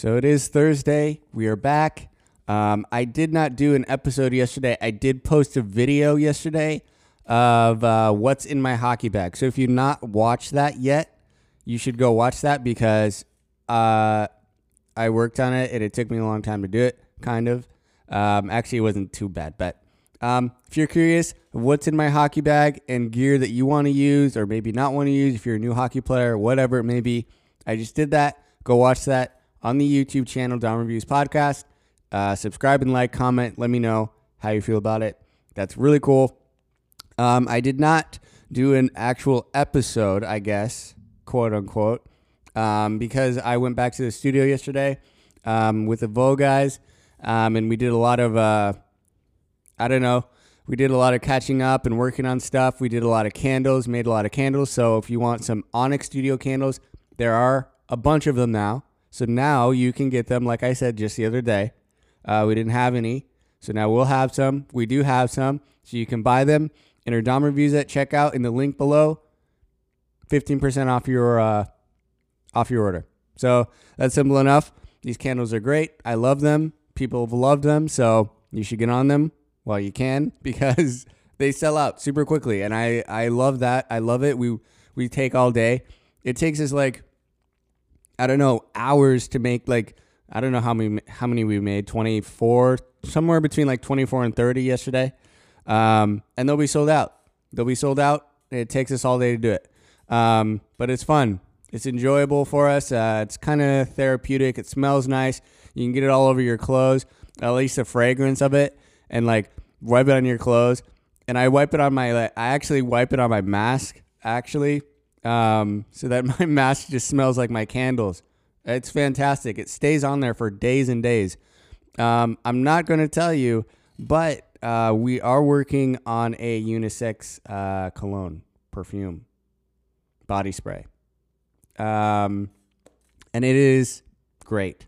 So it is Thursday. We are back. Um, I did not do an episode yesterday. I did post a video yesterday of uh, what's in my hockey bag. So if you've not watched that yet, you should go watch that because uh, I worked on it and it took me a long time to do it, kind of. Um, actually, it wasn't too bad, but um, if you're curious what's in my hockey bag and gear that you want to use or maybe not want to use, if you're a new hockey player, whatever it may be, I just did that. Go watch that on the YouTube channel, Dom Reviews Podcast. Uh, subscribe and like, comment, let me know how you feel about it. That's really cool. Um, I did not do an actual episode, I guess, quote unquote, um, because I went back to the studio yesterday um, with the Vo guys, um, and we did a lot of, uh, I don't know, we did a lot of catching up and working on stuff. We did a lot of candles, made a lot of candles. So if you want some Onyx Studio candles, there are a bunch of them now. So now you can get them, like I said just the other day. Uh, we didn't have any. So now we'll have some. We do have some. So you can buy them. Enter Dom Reviews at checkout in the link below. 15% off your uh, off your order. So that's simple enough. These candles are great. I love them. People have loved them. So you should get on them while you can because they sell out super quickly. And I, I love that. I love it. We we take all day. It takes us like I don't know, hours to make like I don't know how many how many we made, 24, somewhere between like 24 and 30 yesterday. Um, and they'll be sold out. They'll be sold out. It takes us all day to do it. Um, but it's fun. It's enjoyable for us. Uh, it's kind of therapeutic. It smells nice. You can get it all over your clothes, at least the fragrance of it, and like wipe it on your clothes. And I wipe it on my, I actually wipe it on my mask, actually, um, so that my mask just smells like my candles. It's fantastic. It stays on there for days and days. Um, I'm not going to tell you, but uh, we are working on a unisex uh, cologne perfume body spray. Um, and it is great.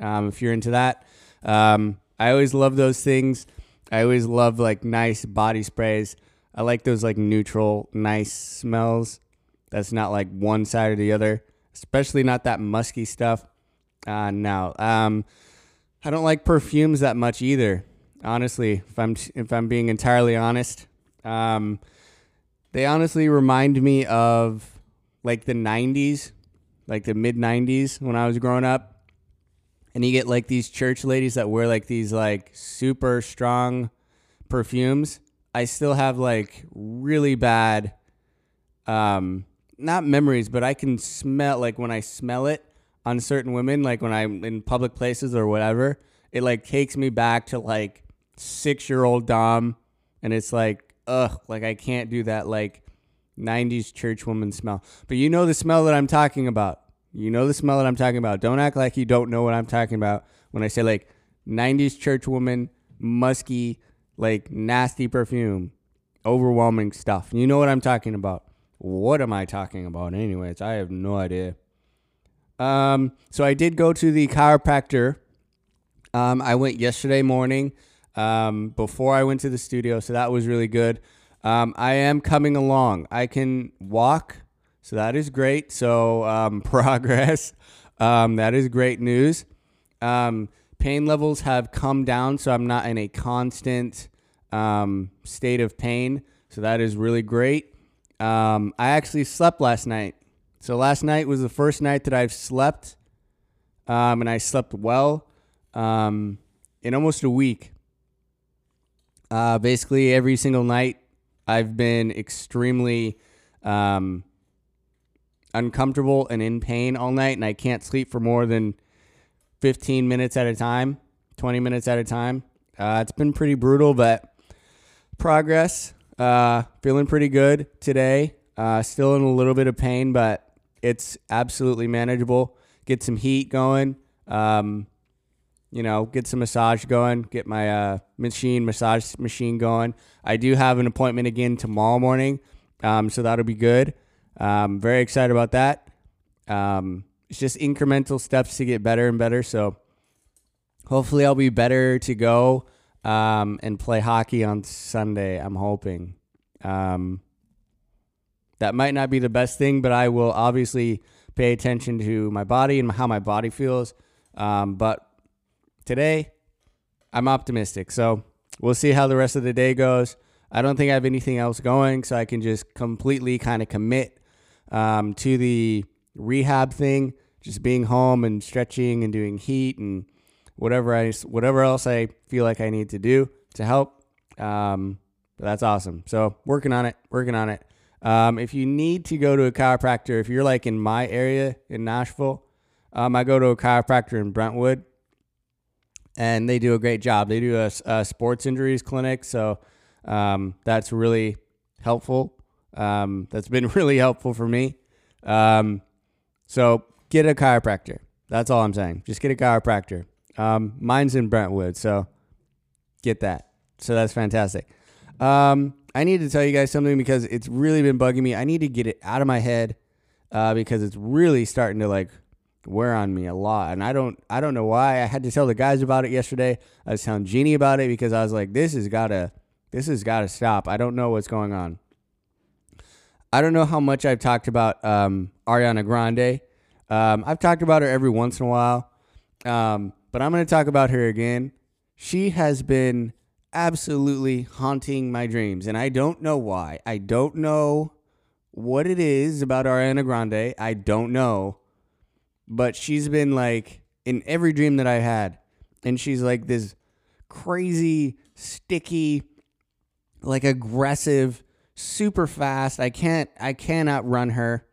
Um, if you're into that, um, I always love those things. I always love like nice body sprays. I like those like neutral, nice smells. That's not like one side or the other, especially not that musky stuff. Uh, no, um, I don't like perfumes that much either. Honestly, if I'm if I'm being entirely honest, um, they honestly remind me of like the '90s, like the mid '90s when I was growing up. And you get like these church ladies that wear like these like super strong perfumes. I still have like really bad um not memories, but I can smell like when I smell it on certain women, like when I'm in public places or whatever, it like takes me back to like six year old Dom, and it's like ugh, like I can't do that like '90s church woman smell. But you know the smell that I'm talking about. You know the smell that I'm talking about. Don't act like you don't know what I'm talking about when I say like '90s church woman, musky, like nasty perfume, overwhelming stuff. You know what I'm talking about. What am I talking about, anyways? I have no idea. Um, so I did go to the chiropractor. Um, I went yesterday morning um, before I went to the studio, so that was really good. Um, I am coming along. I can walk, so that is great. So um, progress. Um, that is great news. Um, pain levels have come down, so I'm not in a constant um, state of pain. So that is really great. Um, I actually slept last night. So last night was the first night that I've slept, um, and I slept well um, in almost a week. Uh, basically, every single night, I've been extremely um, uncomfortable and in pain all night, and I can't sleep for more than 15 minutes at a time, 20 minutes at a time. Uh, it's been pretty brutal, but progress. Uh, feeling pretty good today. Uh, still in a little bit of pain, but it's absolutely manageable. Get some heat going. Um, you know, get some massage going. Get my uh, machine massage machine going. I do have an appointment again tomorrow morning, um, so that'll be good. Um, very excited about that. Um, it's just incremental steps to get better and better. So hopefully, I'll be better to go um, and play hockey on Sunday. I'm hoping. Um, that might not be the best thing, but I will obviously pay attention to my body and how my body feels. Um, but today, I'm optimistic. So we'll see how the rest of the day goes. I don't think I have anything else going, so I can just completely kind of commit um, to the rehab thing, just being home and stretching and doing heat and whatever I whatever else I feel like I need to do to help. Um, but that's awesome. So working on it, working on it. Um, if you need to go to a chiropractor, if you're like in my area in Nashville, um, I go to a chiropractor in Brentwood, and they do a great job. They do a, a sports injuries clinic, so um, that's really helpful. Um, that's been really helpful for me. Um, so get a chiropractor. That's all I'm saying. Just get a chiropractor. Um, mine's in Brentwood, so get that. So that's fantastic. Um, I need to tell you guys something because it's really been bugging me. I need to get it out of my head uh, because it's really starting to like wear on me a lot, and I don't I don't know why. I had to tell the guys about it yesterday. I was telling Jeannie about it because I was like, this has gotta this has gotta stop. I don't know what's going on. I don't know how much I've talked about um, Ariana Grande. Um, I've talked about her every once in a while, um, but I'm going to talk about her again. She has been absolutely haunting my dreams, and I don't know why. I don't know what it is about Ariana Grande. I don't know, but she's been like in every dream that I had, and she's like this crazy, sticky, like aggressive super fast. I can't I cannot run her.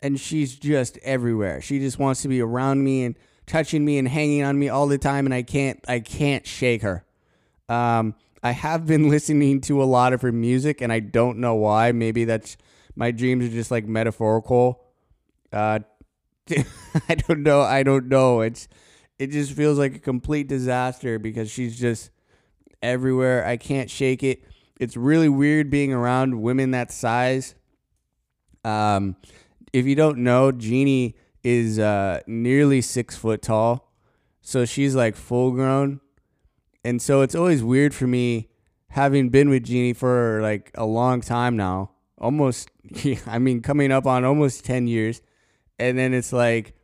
And she's just everywhere. She just wants to be around me and touching me and hanging on me all the time and I can't I can't shake her. Um I have been listening to a lot of her music and I don't know why. Maybe that's my dreams are just like metaphorical. Uh I don't know. I don't know. It's it just feels like a complete disaster because she's just everywhere. I can't shake it it's really weird being around women that size. Um, if you don't know, Jeannie is uh, nearly six foot tall, so she's like full grown, and so it's always weird for me having been with Jeannie for like a long time now, almost. I mean, coming up on almost ten years, and then it's like,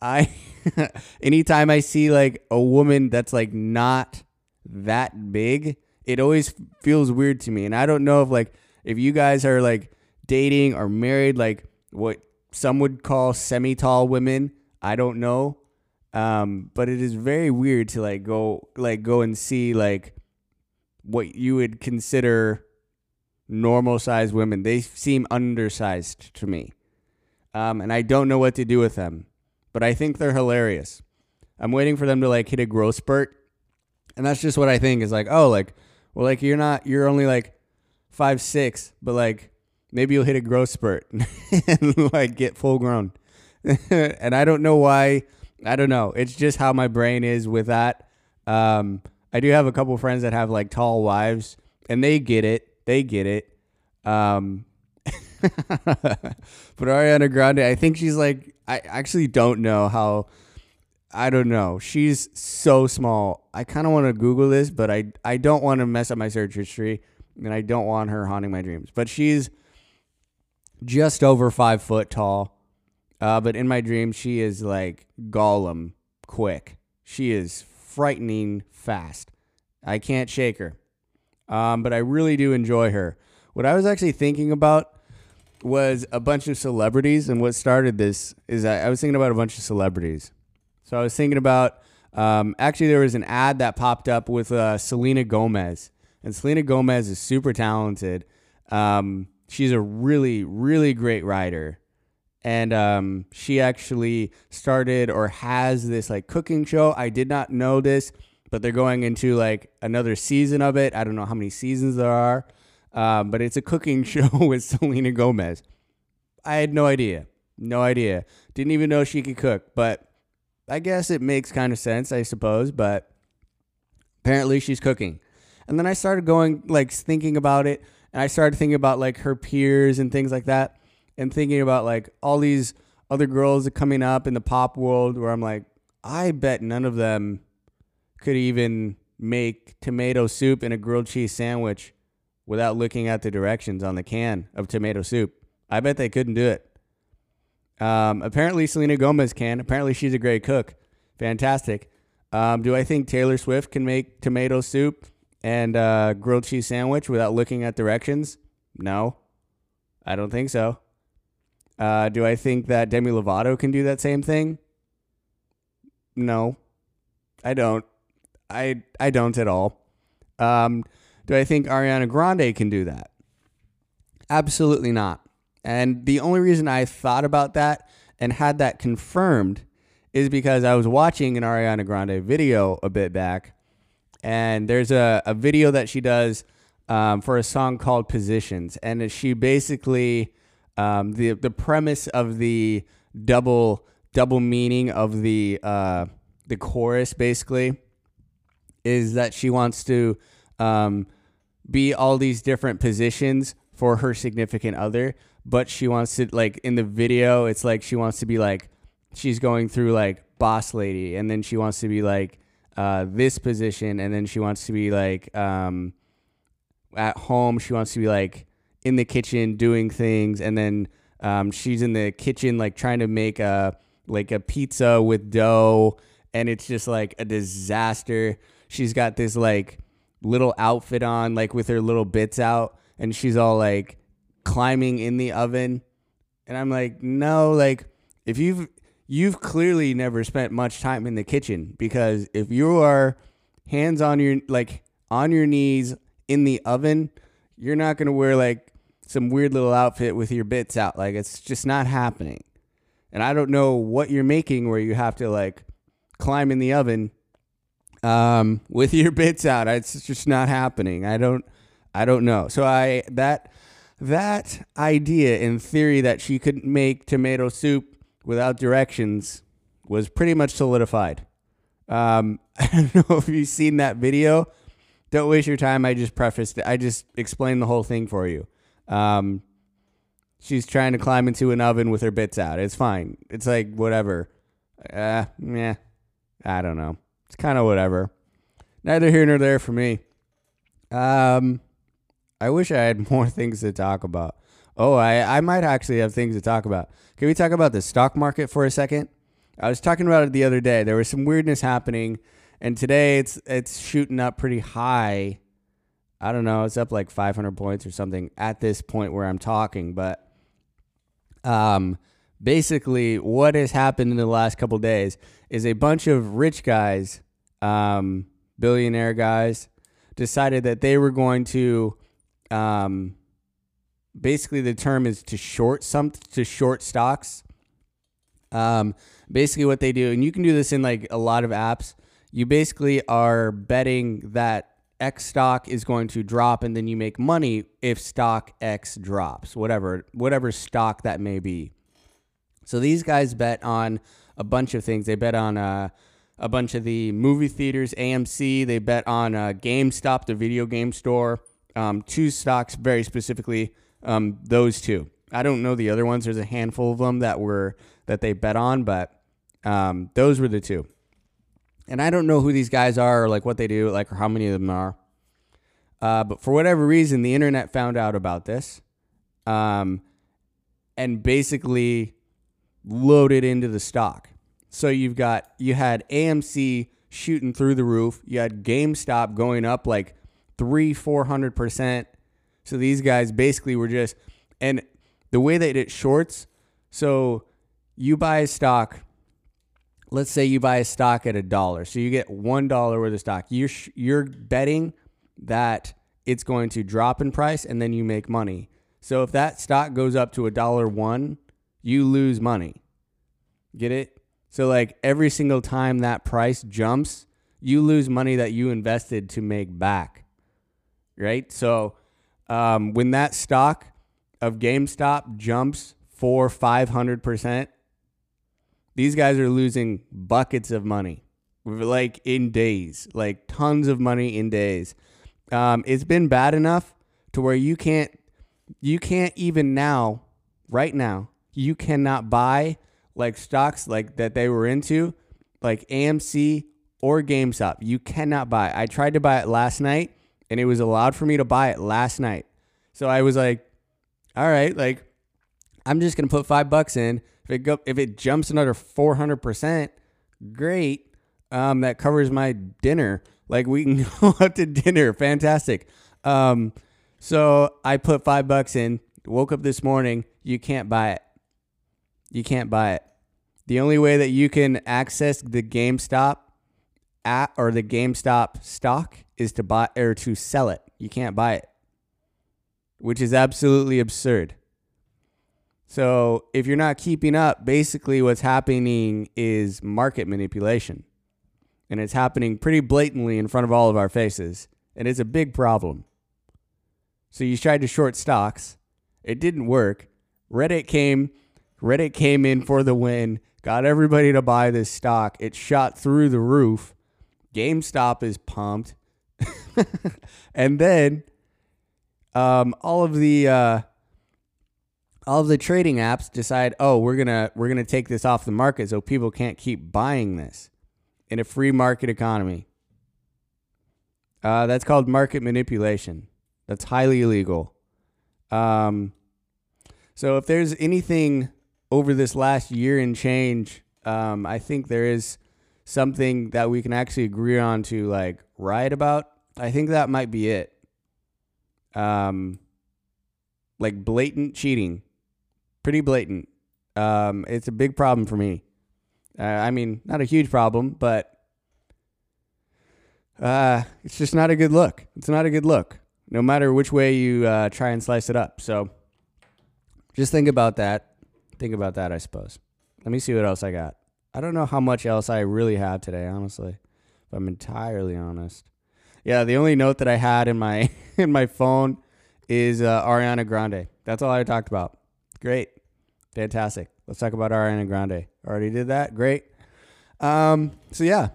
I, anytime I see like a woman that's like not that big it always feels weird to me. And I don't know if like if you guys are like dating or married, like what some would call semi tall women. I don't know. Um, but it is very weird to like go like go and see like what you would consider normal sized women. They seem undersized to me. Um, and I don't know what to do with them. But I think they're hilarious. I'm waiting for them to like hit a growth spurt. And that's just what I think is like, oh, like well, like you're not, you're only like five six, but like maybe you'll hit a growth spurt and like get full grown. and I don't know why. I don't know. It's just how my brain is with that. Um, I do have a couple friends that have like tall wives, and they get it. They get it. Um, but Ariana Grande, I think she's like. I actually don't know how I don't know. She's so small. I kind of want to Google this, but I I don't want to mess up my search history, and I don't want her haunting my dreams. But she's just over five foot tall. Uh, but in my dreams, she is like Gollum, quick. She is frightening fast. I can't shake her. Um, but I really do enjoy her. What I was actually thinking about was a bunch of celebrities, and what started this is I, I was thinking about a bunch of celebrities. So I was thinking about um, actually there was an ad that popped up with uh, Selena Gomez, and Selena Gomez is super talented. Um, she's a really really great writer, and um, she actually started or has this like cooking show. I did not know this, but they're going into like another season of it. I don't know how many seasons there are, um, but it's a cooking show with Selena Gomez. I had no idea, no idea. Didn't even know she could cook, but I guess it makes kind of sense, I suppose, but apparently she's cooking. And then I started going, like, thinking about it, and I started thinking about, like, her peers and things like that, and thinking about, like, all these other girls coming up in the pop world where I'm like, I bet none of them could even make tomato soup and a grilled cheese sandwich without looking at the directions on the can of tomato soup. I bet they couldn't do it. Um, apparently, Selena Gomez can. Apparently, she's a great cook. Fantastic. Um, do I think Taylor Swift can make tomato soup and uh, grilled cheese sandwich without looking at directions? No, I don't think so. Uh, do I think that Demi Lovato can do that same thing? No, I don't. I I don't at all. Um, do I think Ariana Grande can do that? Absolutely not. And the only reason I thought about that and had that confirmed is because I was watching an Ariana Grande video a bit back, and there's a, a video that she does um, for a song called Positions, and she basically um, the the premise of the double double meaning of the uh, the chorus basically is that she wants to um, be all these different positions for her significant other, but she wants to like in the video, it's like she wants to be like she's going through like boss lady, and then she wants to be like uh, this position, and then she wants to be like um, at home. She wants to be like in the kitchen doing things, and then um, she's in the kitchen like trying to make a like a pizza with dough, and it's just like a disaster. She's got this like little outfit on, like with her little bits out, and she's all like climbing in the oven. And I'm like, no, like if you've you've clearly never spent much time in the kitchen because if you are hands on your like on your knees in the oven, you're not gonna wear like some weird little outfit with your bits out. Like it's just not happening. And I don't know what you're making where you have to like climb in the oven um, with your bits out. It's just not happening. I don't I don't know. So I that that idea in theory that she could make tomato soup without directions was pretty much solidified. Um, I don't know if you've seen that video. Don't waste your time. I just prefaced it. I just explained the whole thing for you. Um, she's trying to climb into an oven with her bits out. It's fine. It's like whatever. Uh, yeah. I don't know. It's kind of whatever. Neither here nor there for me. Um, I wish I had more things to talk about. Oh, I, I might actually have things to talk about. Can we talk about the stock market for a second? I was talking about it the other day. There was some weirdness happening, and today it's it's shooting up pretty high. I don't know, it's up like 500 points or something at this point where I'm talking, but um basically what has happened in the last couple days is a bunch of rich guys, um billionaire guys decided that they were going to um basically the term is to short some to short stocks. Um, basically what they do, and you can do this in like a lot of apps. You basically are betting that X stock is going to drop, and then you make money if stock X drops, whatever whatever stock that may be. So these guys bet on a bunch of things. They bet on uh, a bunch of the movie theaters, AMC. They bet on uh, GameStop, the video game store. Um, two stocks very specifically um, those two. I don't know the other ones. There's a handful of them that were that they bet on, but um, those were the two. And I don't know who these guys are or like what they do, like or how many of them are. Uh, but for whatever reason, the internet found out about this, um, and basically loaded into the stock. So you've got you had AMC shooting through the roof. You had GameStop going up like three, four hundred percent. So these guys basically were just, and the way that it shorts, so you buy a stock. Let's say you buy a stock at a dollar, so you get one dollar worth of stock. You're you're betting that it's going to drop in price, and then you make money. So if that stock goes up to a dollar one, you lose money. Get it? So like every single time that price jumps, you lose money that you invested to make back. Right? So um, when that stock of GameStop jumps four, five hundred percent, these guys are losing buckets of money, like in days, like tons of money in days. Um, it's been bad enough to where you can't, you can't even now, right now, you cannot buy like stocks like that they were into, like AMC or GameStop. You cannot buy. I tried to buy it last night and it was allowed for me to buy it last night. So I was like, all right, like I'm just gonna put five bucks in, If it go, if it jumps another 400%, great. Um, that covers my dinner. Like we can go out to dinner. Fantastic. Um, so I put five bucks in. Woke up this morning. You can't buy it. You can't buy it. The only way that you can access the GameStop app or the GameStop stock is to buy or to sell it. You can't buy it, which is absolutely absurd. So, if you're not keeping up, basically what's happening is market manipulation. And it's happening pretty blatantly in front of all of our faces. And it's a big problem. So, you tried to short stocks, it didn't work. Reddit came, Reddit came in for the win, got everybody to buy this stock. It shot through the roof. GameStop is pumped. and then um, all of the uh, all of the trading apps decide, oh, we're gonna we're gonna take this off the market so people can't keep buying this in a free market economy. Uh, that's called market manipulation. That's highly illegal. Um, so if there's anything over this last year and change, um, I think there is something that we can actually agree on to like write about. I think that might be it. Um, like blatant cheating, pretty blatant. Um, it's a big problem for me. Uh, I mean, not a huge problem, but uh, it's just not a good look. It's not a good look, no matter which way you uh, try and slice it up. So just think about that. Think about that, I suppose. Let me see what else I got. I don't know how much else I really have today, honestly. If I'm entirely honest. Yeah, the only note that I had in my in my phone is uh, Ariana Grande. That's all I talked about. Great, fantastic. Let's talk about Ariana Grande. Already did that. Great. Um, so yeah,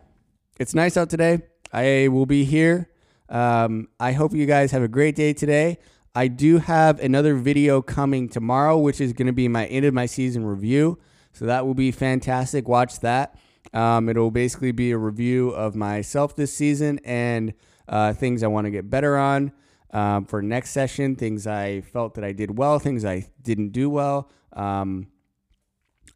it's nice out today. I will be here. Um, I hope you guys have a great day today. I do have another video coming tomorrow, which is going to be my end of my season review. So that will be fantastic. Watch that. Um, it'll basically be a review of myself this season and uh, things I want to get better on um, for next session, things I felt that I did well, things I didn't do well. Um,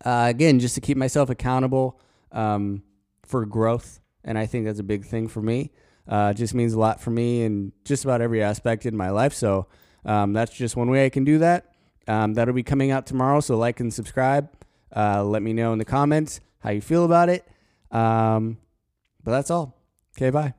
uh, again, just to keep myself accountable um, for growth. And I think that's a big thing for me. Uh, just means a lot for me in just about every aspect in my life. So um, that's just one way I can do that. Um, that'll be coming out tomorrow. So like and subscribe. Uh, let me know in the comments how you feel about it. Um, but that's all. Okay, bye.